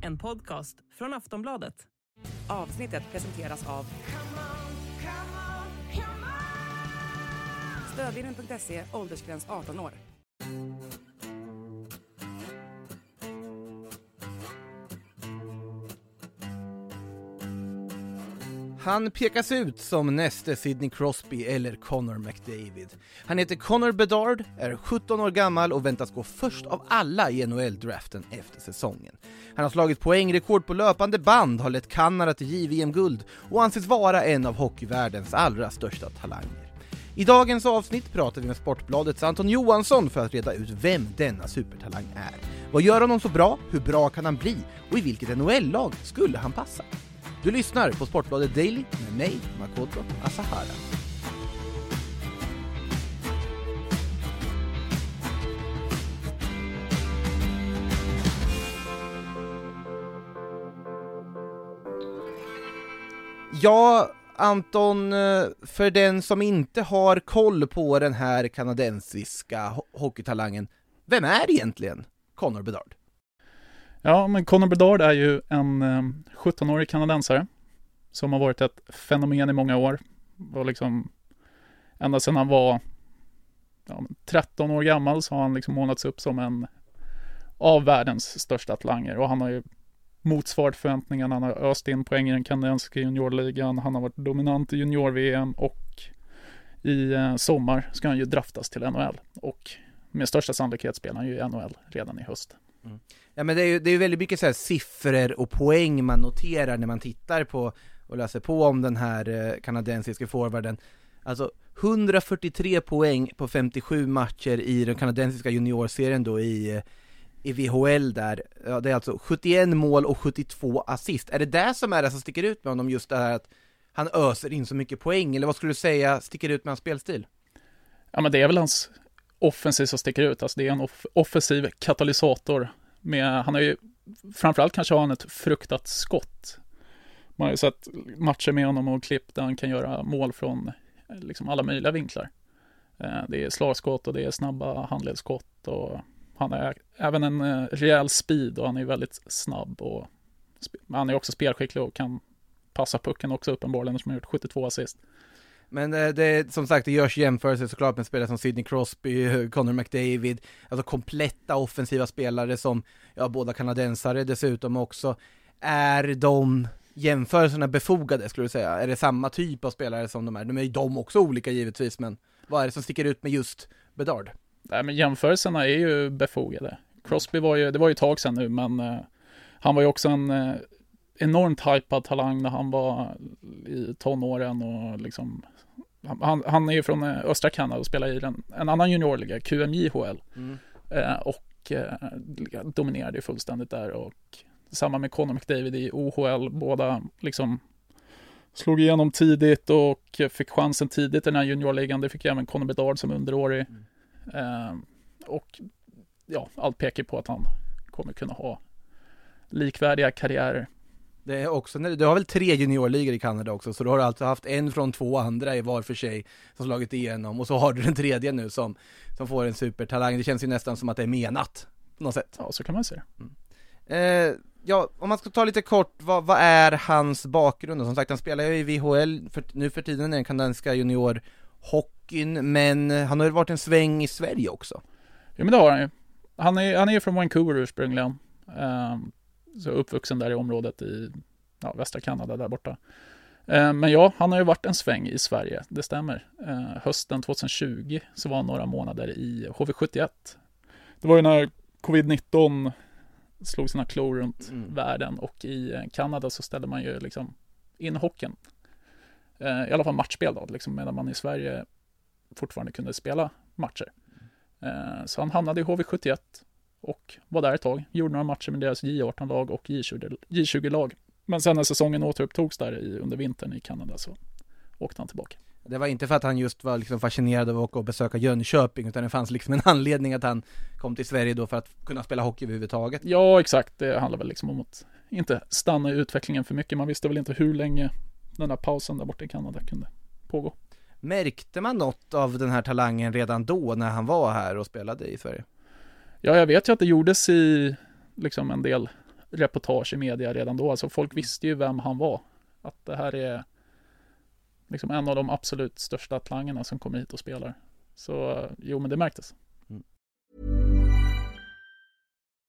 En podcast från Aftonbladet. Avsnittet presenteras av Stödvinnen.se, åldersgräns 18 år. Han pekas ut som näste Sidney Crosby eller Connor McDavid. Han heter Connor Bedard, är 17 år gammal och väntas gå först av alla i NHL-draften efter säsongen. Han har slagit poängrekord på löpande band, har lett Kanada till JVM-guld och anses vara en av hockeyvärldens allra största talanger. I dagens avsnitt pratar vi med Sportbladets Anton Johansson för att reda ut vem denna supertalang är. Vad gör honom så bra? Hur bra kan han bli? Och i vilket NHL-lag skulle han passa? Du lyssnar på Sportbladet Daily med mig, Makoto Asahara. Ja, Anton, eh, för den som inte har koll på den här kanadensiska hockeytalangen, vem är egentligen Connor Bedard? Ja, men Connor Bedard är ju en eh, 17-årig kanadensare som har varit ett fenomen i många år. Och liksom ända sedan han var ja, 13 år gammal så har han liksom målats upp som en av världens största talanger och han har ju motsvarat förväntningarna. Han har öst in poäng i den kanadensiska juniorligan. Han har varit dominant i junior-VM och i eh, sommar ska han ju draftas till NHL och med största sannolikhet spelar han ju i NHL redan i höst. Mm. Ja men det är ju det är väldigt mycket så här siffror och poäng man noterar när man tittar på och läser på om den här eh, kanadensiska forwarden. Alltså 143 poäng på 57 matcher i den kanadensiska juniorserien då i, eh, i VHL där. Ja, det är alltså 71 mål och 72 assist. Är det det som är det som sticker ut med honom, just det här att han öser in så mycket poäng, eller vad skulle du säga sticker ut med hans spelstil? Ja, men det är väl hans offensiv som sticker ut. Alltså det är en off- offensiv katalysator. Med, han har ju, framförallt kanske har han ett fruktat skott. Man har ju sett matcher med honom och klipp där han kan göra mål från eh, liksom alla möjliga vinklar. Eh, det är slagskott och det är snabba handledsskott och han är även en eh, rejäl speed och han är väldigt snabb och men han är också spelskicklig och kan passa pucken också uppenbarligen som har gjort 72 assist. Men eh, det det, som sagt, det görs jämförelser såklart med spelare som Sidney Crosby, Connor McDavid, alltså kompletta offensiva spelare som, ja, båda kanadensare dessutom också. Är de jämförelserna befogade skulle du säga? Är det samma typ av spelare som de är? De är ju de också olika givetvis, men vad är det som sticker ut med just Bedard? Nej, men jämförelserna är ju befogade. Crosby var ju, det var ju ett tag sedan nu, men uh, han var ju också en uh, enormt hypad talang när han var i tonåren och liksom han- han, är ju från eh, östra Kanada och spelar i den, en annan juniorliga, QMJHL. Eh, och eh, dominerade fullständigt där och samma med Conor McDavid i OHL, båda liksom slog igenom tidigt och fick chansen tidigt i den här juniorligan. Det fick även Conor Bedard som underårig. Eh, och ja, allt pekar på att han kommer kunna ha likvärdiga karriärer. Det är också, du har väl tre juniorligor i Kanada också, så du har alltså haft en från två andra i var för sig som slagit igenom, och så har du den tredje nu som, som får en supertalang. Det känns ju nästan som att det är menat, på något sätt. Ja, så kan man se det. Eh, ja, om man ska ta lite kort, vad, vad är hans bakgrund? Som sagt, han spelar ju i VHL för, nu för tiden, i den kanadensiska juniorhockeyn, men han har ju varit en sväng i Sverige också. Jo, men det har han ju. Han är, han är från Vancouver ursprungligen. Ehm, så uppvuxen där i området i ja, västra Kanada där borta. Ehm, men ja, han har ju varit en sväng i Sverige, det stämmer. Ehm, hösten 2020 så var han några månader i HV71. Det var ju när covid-19 slog sina klor runt Mm. världen och i eh, Kanada så ställde man ju liksom in hockeyn. Eh, I alla fall matchspel då, liksom, medan man i Sverige fortfarande kunde spela matcher. Eh, Så han hamnade i HV71 och var där ett tag. Gjorde några matcher med deras J18-lag och J20 J20-lag. Men sen när säsongen återupptogs där i, under vintern i Kanada så åkte han tillbaka. Det var inte för att han just var liksom fascinerad av att åka och besöka Jönköping, utan det fanns liksom en anledning att han kom till Sverige då för att kunna spela hockey överhuvudtaget. Ja, exakt. Det handlar väl liksom om att inte stanna i utvecklingen för mycket. Man visste väl inte hur länge den här pausen där borta i Kanada kunde pågå. Märkte man något av den här talangen redan då när han var här och spelade i Sverige? Ja, jag vet ju att det gjordes i liksom en del reportage i media redan då. Alltså folk visste ju vem han var. Att det här är liksom en av de absolut största talangerna som kommer hit och spelar. Så jo, men det märktes.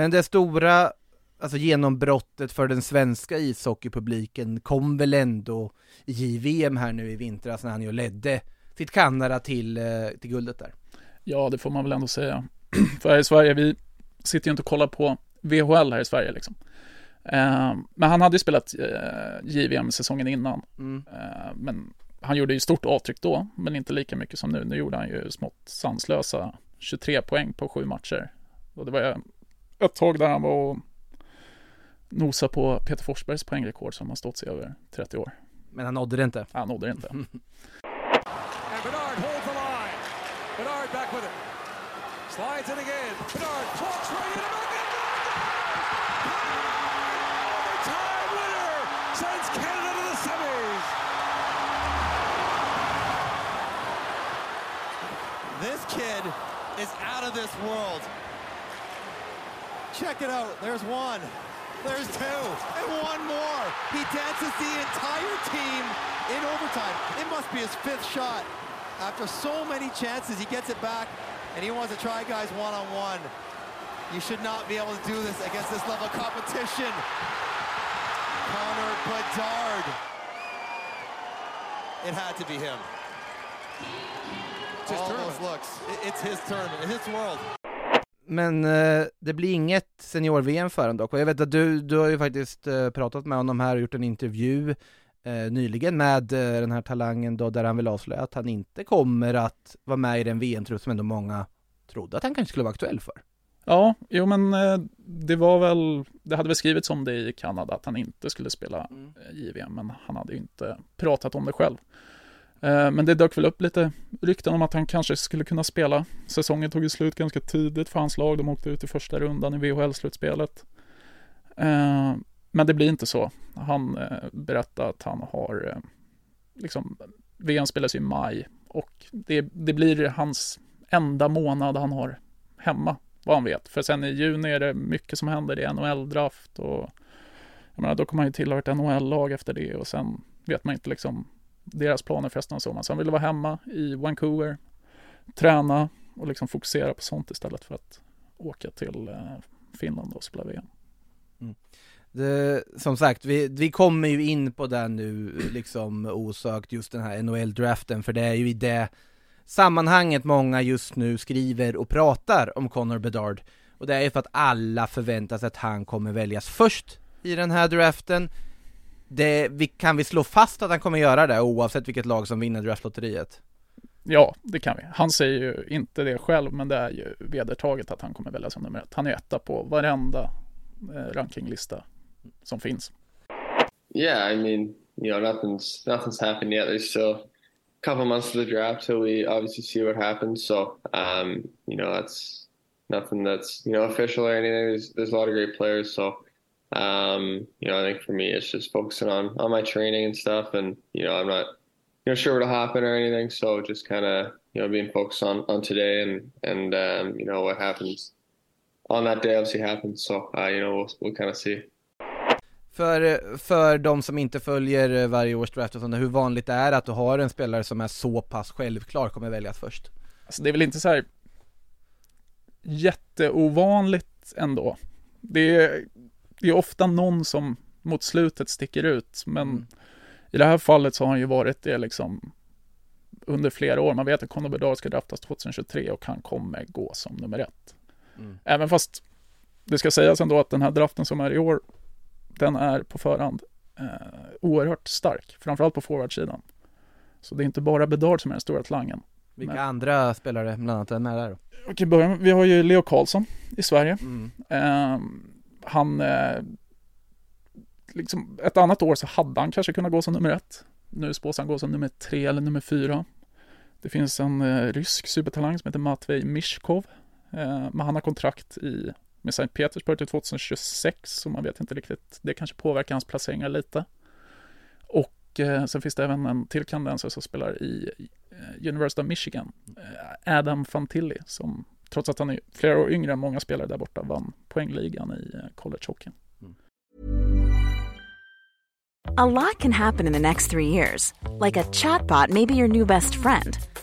Men det stora alltså genombrottet för den svenska ishockeypubliken kom väl ändå i JVM här nu i vintras när han ju ledde sitt Kanada till, eh, till guldet där. Ja, det får man väl ändå säga. För här i Sverige, vi sitter ju inte och kollar på VHL här i Sverige liksom. Eh, men han hade ju spelat eh, JVM säsongen innan. Mm. Eh, men han gjorde ju stort avtryck då, men inte lika mycket som nu. Nu gjorde han ju smått sanslösa 23 poäng på sju matcher. Och det var ju ett tag där han var och nosa på Peter Forsbergs poängrekord som har stått sig över 30 år. Men han nådde det inte. Han nådde det inte. Semis. This kid is out of this world. Check it out. There's one. There's two. And one more. He dances the entire team in overtime. It must be his fifth shot. After so many chances, he gets it back and he wants to try guys one on one. You should not be able to do this against this level of competition. Connor Bedard. It had to be him. It's his All those looks. It's his tournament, his world. Men eh, det blir inget senior-VM för honom dock. Och jag vet att du, du har ju faktiskt eh, pratat med honom här och gjort en intervju eh, nyligen med den här talangen då, där han vill avslöja att han inte kommer att vara med i den VM-trupp som ändå många trodde att han kanske skulle vara aktuell för. Ja, jo men det var väl, det hade väl skrivits om det i Kanada att han inte skulle spela JVM, men han hade ju inte pratat om det själv. Eh, men det dök väl upp lite rykten om att han kanske skulle kunna spela. Säsongen tog ju slut ganska tidigt för hans lag, de åkte ut i första rundan i VHL-slutspelet. Eh, men det blir inte så. Han eh, berättar berättade att han har, liksom, VM spelas ju i maj och det, det blir hans enda månad han har hemma vad han vet. För sen i juni är det mycket som händer. Det är NHL-draft och jag menar, då kommer han ju tillhöra ett NHL-lag efter det och sen vet man inte liksom deras planer för resten av sommaren. Så han ville vara hemma i Vancouver, träna och liksom fokusera på sånt istället för att åka till eh, Finland och spela VM. Mm. Det, som sagt, vi, vi kommer ju in på det nu liksom osökt, just den här NHL-draften, för det är ju i det sammanhanget många just nu skriver och pratar om Connor Bedard. Och det är ju för att alla förväntar sig att han kommer väljas först i den här draften. Det, vi, kan vi slå fast att han kommer göra det oavsett vilket lag som vinner draftlotteriet? Ja, det kan vi. Han säger ju inte det själv, men det är ju vedertaget att han kommer välja som nummer ett. Han är etta på varenda eh, rankinglista som finns. Yeah, I mean, you know, nothing's nothing's happened yet. There's still a couple months to the draft till we obviously see what happens. So, um, you know, that's nothing that's you know official or anything. There's there's a lot of great players. So, um, you know, I think for me, it's just focusing on on my training and stuff. And you know, I'm not you know sure what'll happen or anything. So just kind of you know being focused on on today and and um, you know what happens on that day obviously happens. So, uh, you know, we'll we'll kind of see. För, för de som inte följer varje års draft och sånt, hur vanligt det är att du har en spelare som är så pass självklar kommer väljas först? Alltså det är väl inte så här jätteovanligt ändå. Det är, det är ofta någon som mot slutet sticker ut, men Mm. i det här fallet så har han ju varit det liksom under flera år. Man vet att Conor Bedard ska draftas 2023 och han kommer gå som nummer ett. Mm. Även fast det ska sägas ändå att den här draften som är i år, den är på förhand eh, oerhört stark, framförallt på forwardsidan. Så det är inte bara Bedard som är den stora talangen. Vilka Men- andra spelare bland annat är med där då? Okej, börja med, vi har ju Leo Karlsson i Sverige. Mm. Ehm, han, eh, liksom ett annat år så hade han kanske kunnat gå som nummer ett. Nu spås han gå som nummer tre eller nummer fyra. Det finns en eh, rysk supertalang som heter Matvej Mishkov. Eh, men han har kontrakt i, med Sankt Petersburg till 2026, så man vet inte riktigt. Det kanske påverkar hans placeringar lite. Och eh, sen finns det även en till kanadensare som spelar i eh, University of Michigan, eh, Adam Fantilli, som trots att han är flera år yngre än många spelare där borta, vann poängligan i eh, collegehockeyn. A lot can happen in the next three years. Like a chatbot maybe your new best friend.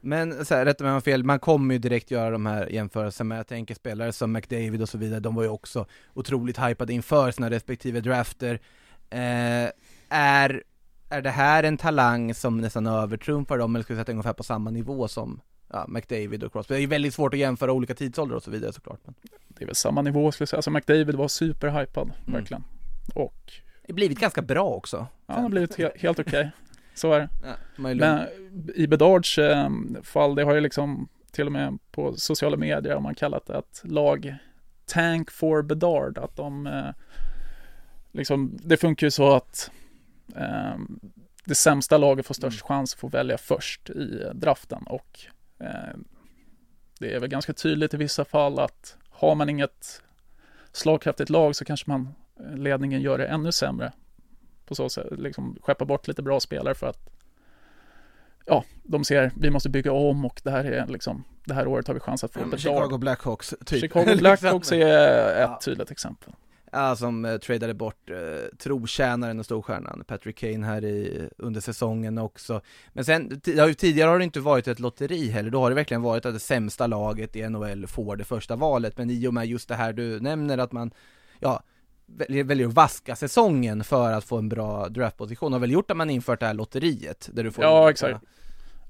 Men så här, rätta mig om jag har fel, man kommer ju direkt göra de här jämförelserna med, jag tänker spelare som McDavid och så vidare, de var ju också otroligt hypade inför sina respektive drafter. Eh, är, är det här en talang som nästan övertrumfar dem, eller ska vi sätta ungefär på samma nivå som ja, McDavid och Crosby? Det är ju väldigt svårt att jämföra olika tidsåldrar och så vidare såklart. Men Det är väl samma nivå skulle jag säga. Alltså McDavid var superhypad, verkligen. Och det har blivit ganska bra också. ja, han har blivit he- helt okej. Så är det. Ja. Men i Bedards eh, fall, det har ju liksom till och med på sociala medier har man kallat det ett lag Tank for Bedard, att de eh, liksom, det funkar ju så att eh, det sämsta laget får störst chans att få välja först i draften och eh, det är väl ganska tydligt i vissa fall att har man inget slagkraftigt lag så kanske man eh, ledningen gör det ännu sämre på så sätt, liksom skeppa bort lite bra spelare för att ja, de ser vi måste bygga om och det här är liksom det här året har vi chans att få Ja, Bedard. Chicago Blackhawks, typ. Chicago Blackhawks Liksom. är ett Ja. tydligt exempel. Ja, som eh, tradade bort eh, trotjänaren och storstjärnan Patrick Kane här i, under säsongen också. Men sen, har ju, tidigare har det inte varit ett lotteri heller, då har det verkligen varit att det sämsta laget i NHL får det första valet, men i och med just det här du nämner att man, ja, väljer, att vaska säsongen för att få en bra draftposition, har väl gjort att man infört det här lotteriet, där du får Ja, exakt.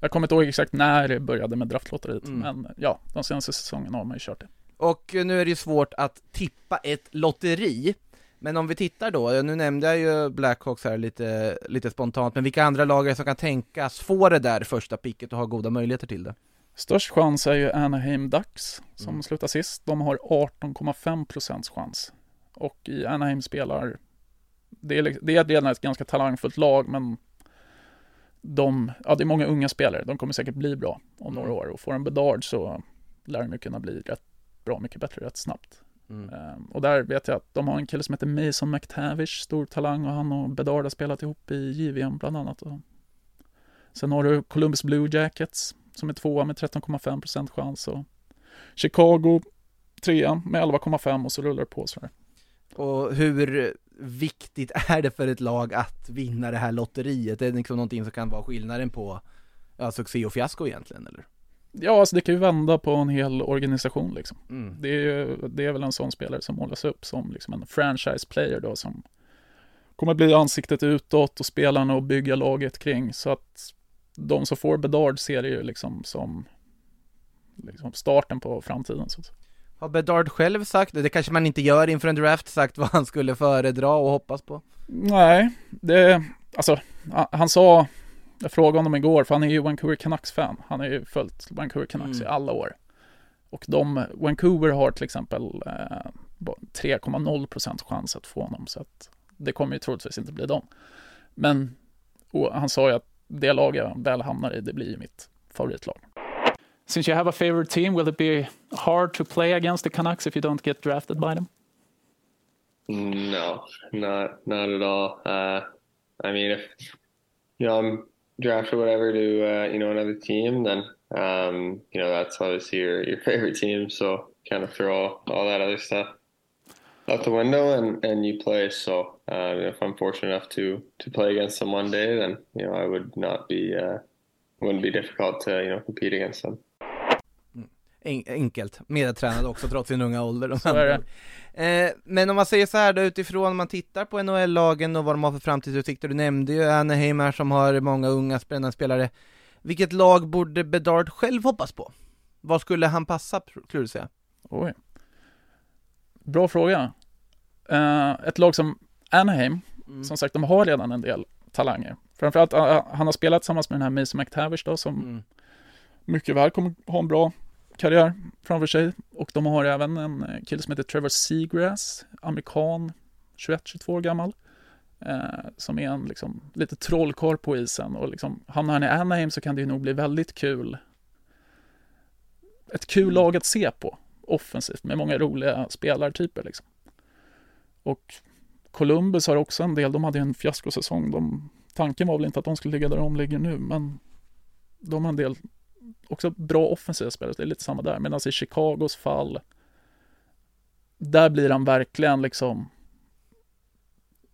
Jag kommer inte ihåg exakt när det började med draftlotteriet, Mm. men ja, de senaste säsongerna har man ju kört det. Och eh, nu är det ju svårt att tippa ett lotteri, men om vi tittar då, nu nämnde jag ju Blackhawks här lite, lite spontant, men vilka andra lag som kan tänkas få det där första picket och ha goda möjligheter till det? Störst chans är ju Anaheim Ducks som Mm. slutar sist. De har 18,5 procents chans. Och i Anaheim spelar, det är, li- det är redan ett ganska talangfullt lag, men de, ja det är många unga spelare, de kommer säkert bli bra om några Mm. år och får en Bedard så lär de ju kunna bli rätt bra mycket bättre rätt snabbt. Mm. Ehm, och där vet jag att de har en kille som heter Mason McTavish, stor talang och han och Bedard har spelat ihop i JVM bland annat. Och sen har du Columbus Blue Jackets som är tvåa med 13,5% chans och Chicago trea med 11,5 och så rullar det på sådär. Och hur viktigt är det för ett lag att vinna det här lotteriet? Det är liksom någonting som kan vara skillnaden på ja, succé och fiasko egentligen, eller? Ja, alltså det kan ju vända på en hel organisation liksom. Mm. Det är, ju, det är väl en sån spelare som målas upp som liksom en franchise player då som kommer bli ansiktet utåt och spelarna och bygga laget kring så att de som får Bedard ser det ju liksom som liksom starten på framtiden. Så. att. Har Bedard själv sagt, det kanske man inte gör inför en draft, sagt vad han skulle föredra och hoppas på? Nej, det, alltså han, sa, jag frågade honom igår, för han är ju Vancouver Canucks-fan. Han har ju följt Vancouver Canucks Mm. i alla år. Och de, Vancouver har till exempel eh, bara 3,0% chans att få honom, så att det kommer ju troligtvis inte bli dem. Men och han sa ju att det lag jag väl hamnar i, det blir ju mitt favoritlag. Since you have a favorite team, will it be hard to play against the Canucks if you don't get drafted by them? No, not not at all. Uh, I mean, if you know I'm drafted whatever to uh, you know another team, then um, you know that's obviously your your favorite team. So kind of throw all that other stuff out the window and and you play. So uh, if I'm fortunate enough to to play against them one day, then you know I would not be uh, wouldn't be difficult to you know compete against them. En, enkelt, medtränad också trots sin unga ålder. De Så är det. Eh, men om man säger så här då utifrån man tittar på NHL-lagen och vad de har för framtidsutsikter, du nämnde ju Anaheim här som har många unga spännande spelare. Vilket lag borde Bedard själv hoppas på? Vad skulle han passa, skulle du säga? Oj. Bra fråga. Eh, ett lag som Anaheim, Mm. som sagt, de har redan en del talanger. Framförallt, uh, han har spelat tillsammans med den här Mason McTavish då, som Mm. mycket väl kommer ha en bra karriär framför sig. Och de har även en eh, kille som heter Trevor Seagrass, amerikan, 21-22 år gammal. Eh, som är en liksom, lite trollkarl på isen och liksom, hamnar han i Anaheim så kan det ju nog bli väldigt kul. Ett kul lag att se på offensivt med många roliga spelartyper liksom. Och Columbus har också en del, de hade ju en fiaskosäsong. De, tanken var väl inte att de skulle ligga där de ligger nu, men de har en del också bra offensiva spelare, det är lite samma där. Medan i Chicagos fall, där blir han verkligen liksom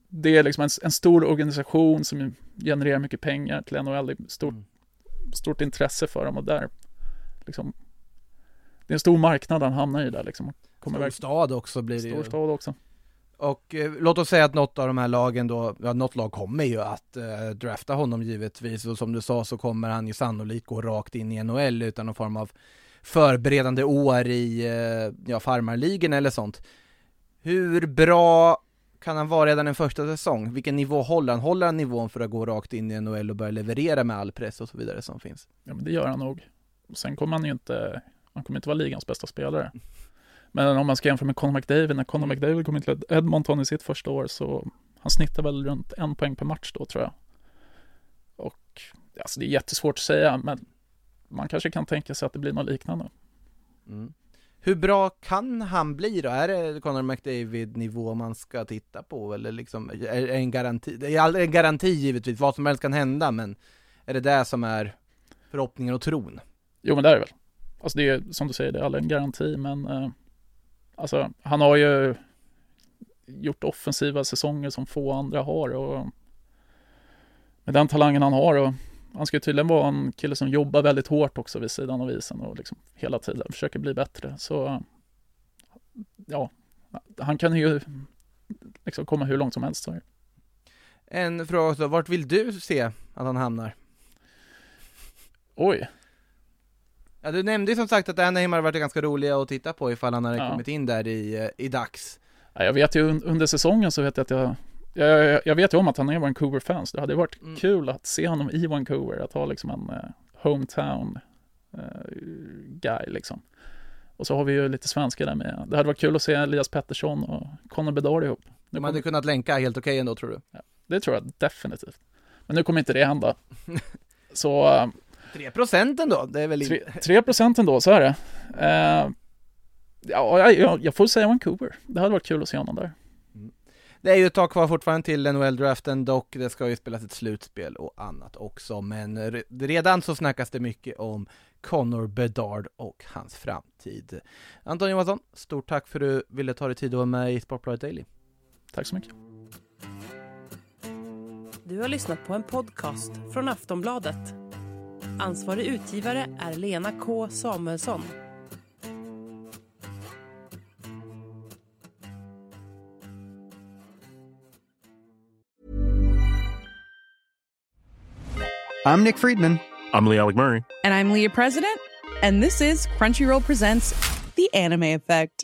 det är liksom en, en stor organisation som genererar mycket pengar till NHL, det är stort, stort intresse för dem och där liksom det är en stor marknad han hamnar i där liksom. Kommer Stor stad också blir det Stor ju. stad också. Och eh, låt oss säga att något av de här lagen då, ja något lag kommer ju att eh, drafta honom givetvis och som du sa så kommer han ju sannolikt gå rakt in i NHL utan någon form av förberedande år i eh, ja, farmarligan eller sånt. Hur bra kan han vara redan en första säsong? Vilken nivå håller han? Håller han nivån för att gå rakt in i NHL och börja leverera med all press och så vidare som finns? Ja, men det gör han nog. Sen kommer han ju inte, han kommer inte vara ligans bästa spelare. Men om man ska jämföra med Conor McDavid, när Conor McDavid kom till Edmonton i sitt första år så han snittar väl runt en poäng per match då tror jag. Och alltså det är jättesvårt att säga, men man kanske kan tänka sig att det blir något liknande. Mm. Hur bra kan han bli då? Är det Conor McDavid-nivå man ska titta på eller liksom, är det en garanti? Det är aldrig en garanti givetvis, vad som helst kan hända, men är det det som är förhoppningen och tron? Jo, men det är det väl. Alltså det är som du säger, det är aldrig en garanti, men eh, alltså han har ju gjort offensiva säsonger som få andra har och med den talangen han har och han ska ju tydligen vara en kille som jobbar väldigt hårt också vid sidan av isen och liksom hela tiden försöker bli bättre. Så ja, han kan ju liksom komma hur långt som helst. Så. En fråga också, vart vill du se att han hamnar? Oj, Ja, du nämnde ju som sagt att Anaheim har varit ganska roliga att titta på ifall han hade Ja. kommit in där i, eh, i dags. Ja, jag vet ju un- under säsongen så vet jag att jag jag, jag, vet ju om att han är Vancouver-fans. Det hade varit Mm. kul att se honom i Vancouver, att ha liksom en eh, hometown eh, guy liksom. Och så har vi ju lite svenskar där med. Det hade varit kul att se Elias Pettersson och Conor Bedard ihop. Nu De hade kommer, kunnat länka helt okej ändå tror du? det tror jag definitivt. Men nu kommer inte det hända. Så eh, 3% ändå, det är väl inte... 3 procent ändå, så är det. Eh, ja, jag, jag, får säga Vancouver. Det hade varit kul att se honom där. Det är ju ett tag kvar fortfarande till NHL-draften dock, det ska ju spelas ett slutspel och annat också, men re- redan så snackas det mycket om Connor Bedard och hans framtid. Anton Johansson, stort tack för att du ville ta dig tid att vara med i Sportbladet Daily. Tack så mycket. Du har lyssnat på en podcast från Aftonbladet. Ansvarig utgivare är Lena K Samuelsson. I'm Nick Friedman. I'm Lee Alec Murray. And I'm Leah President, and this is Crunchyroll Presents The Anime Effect.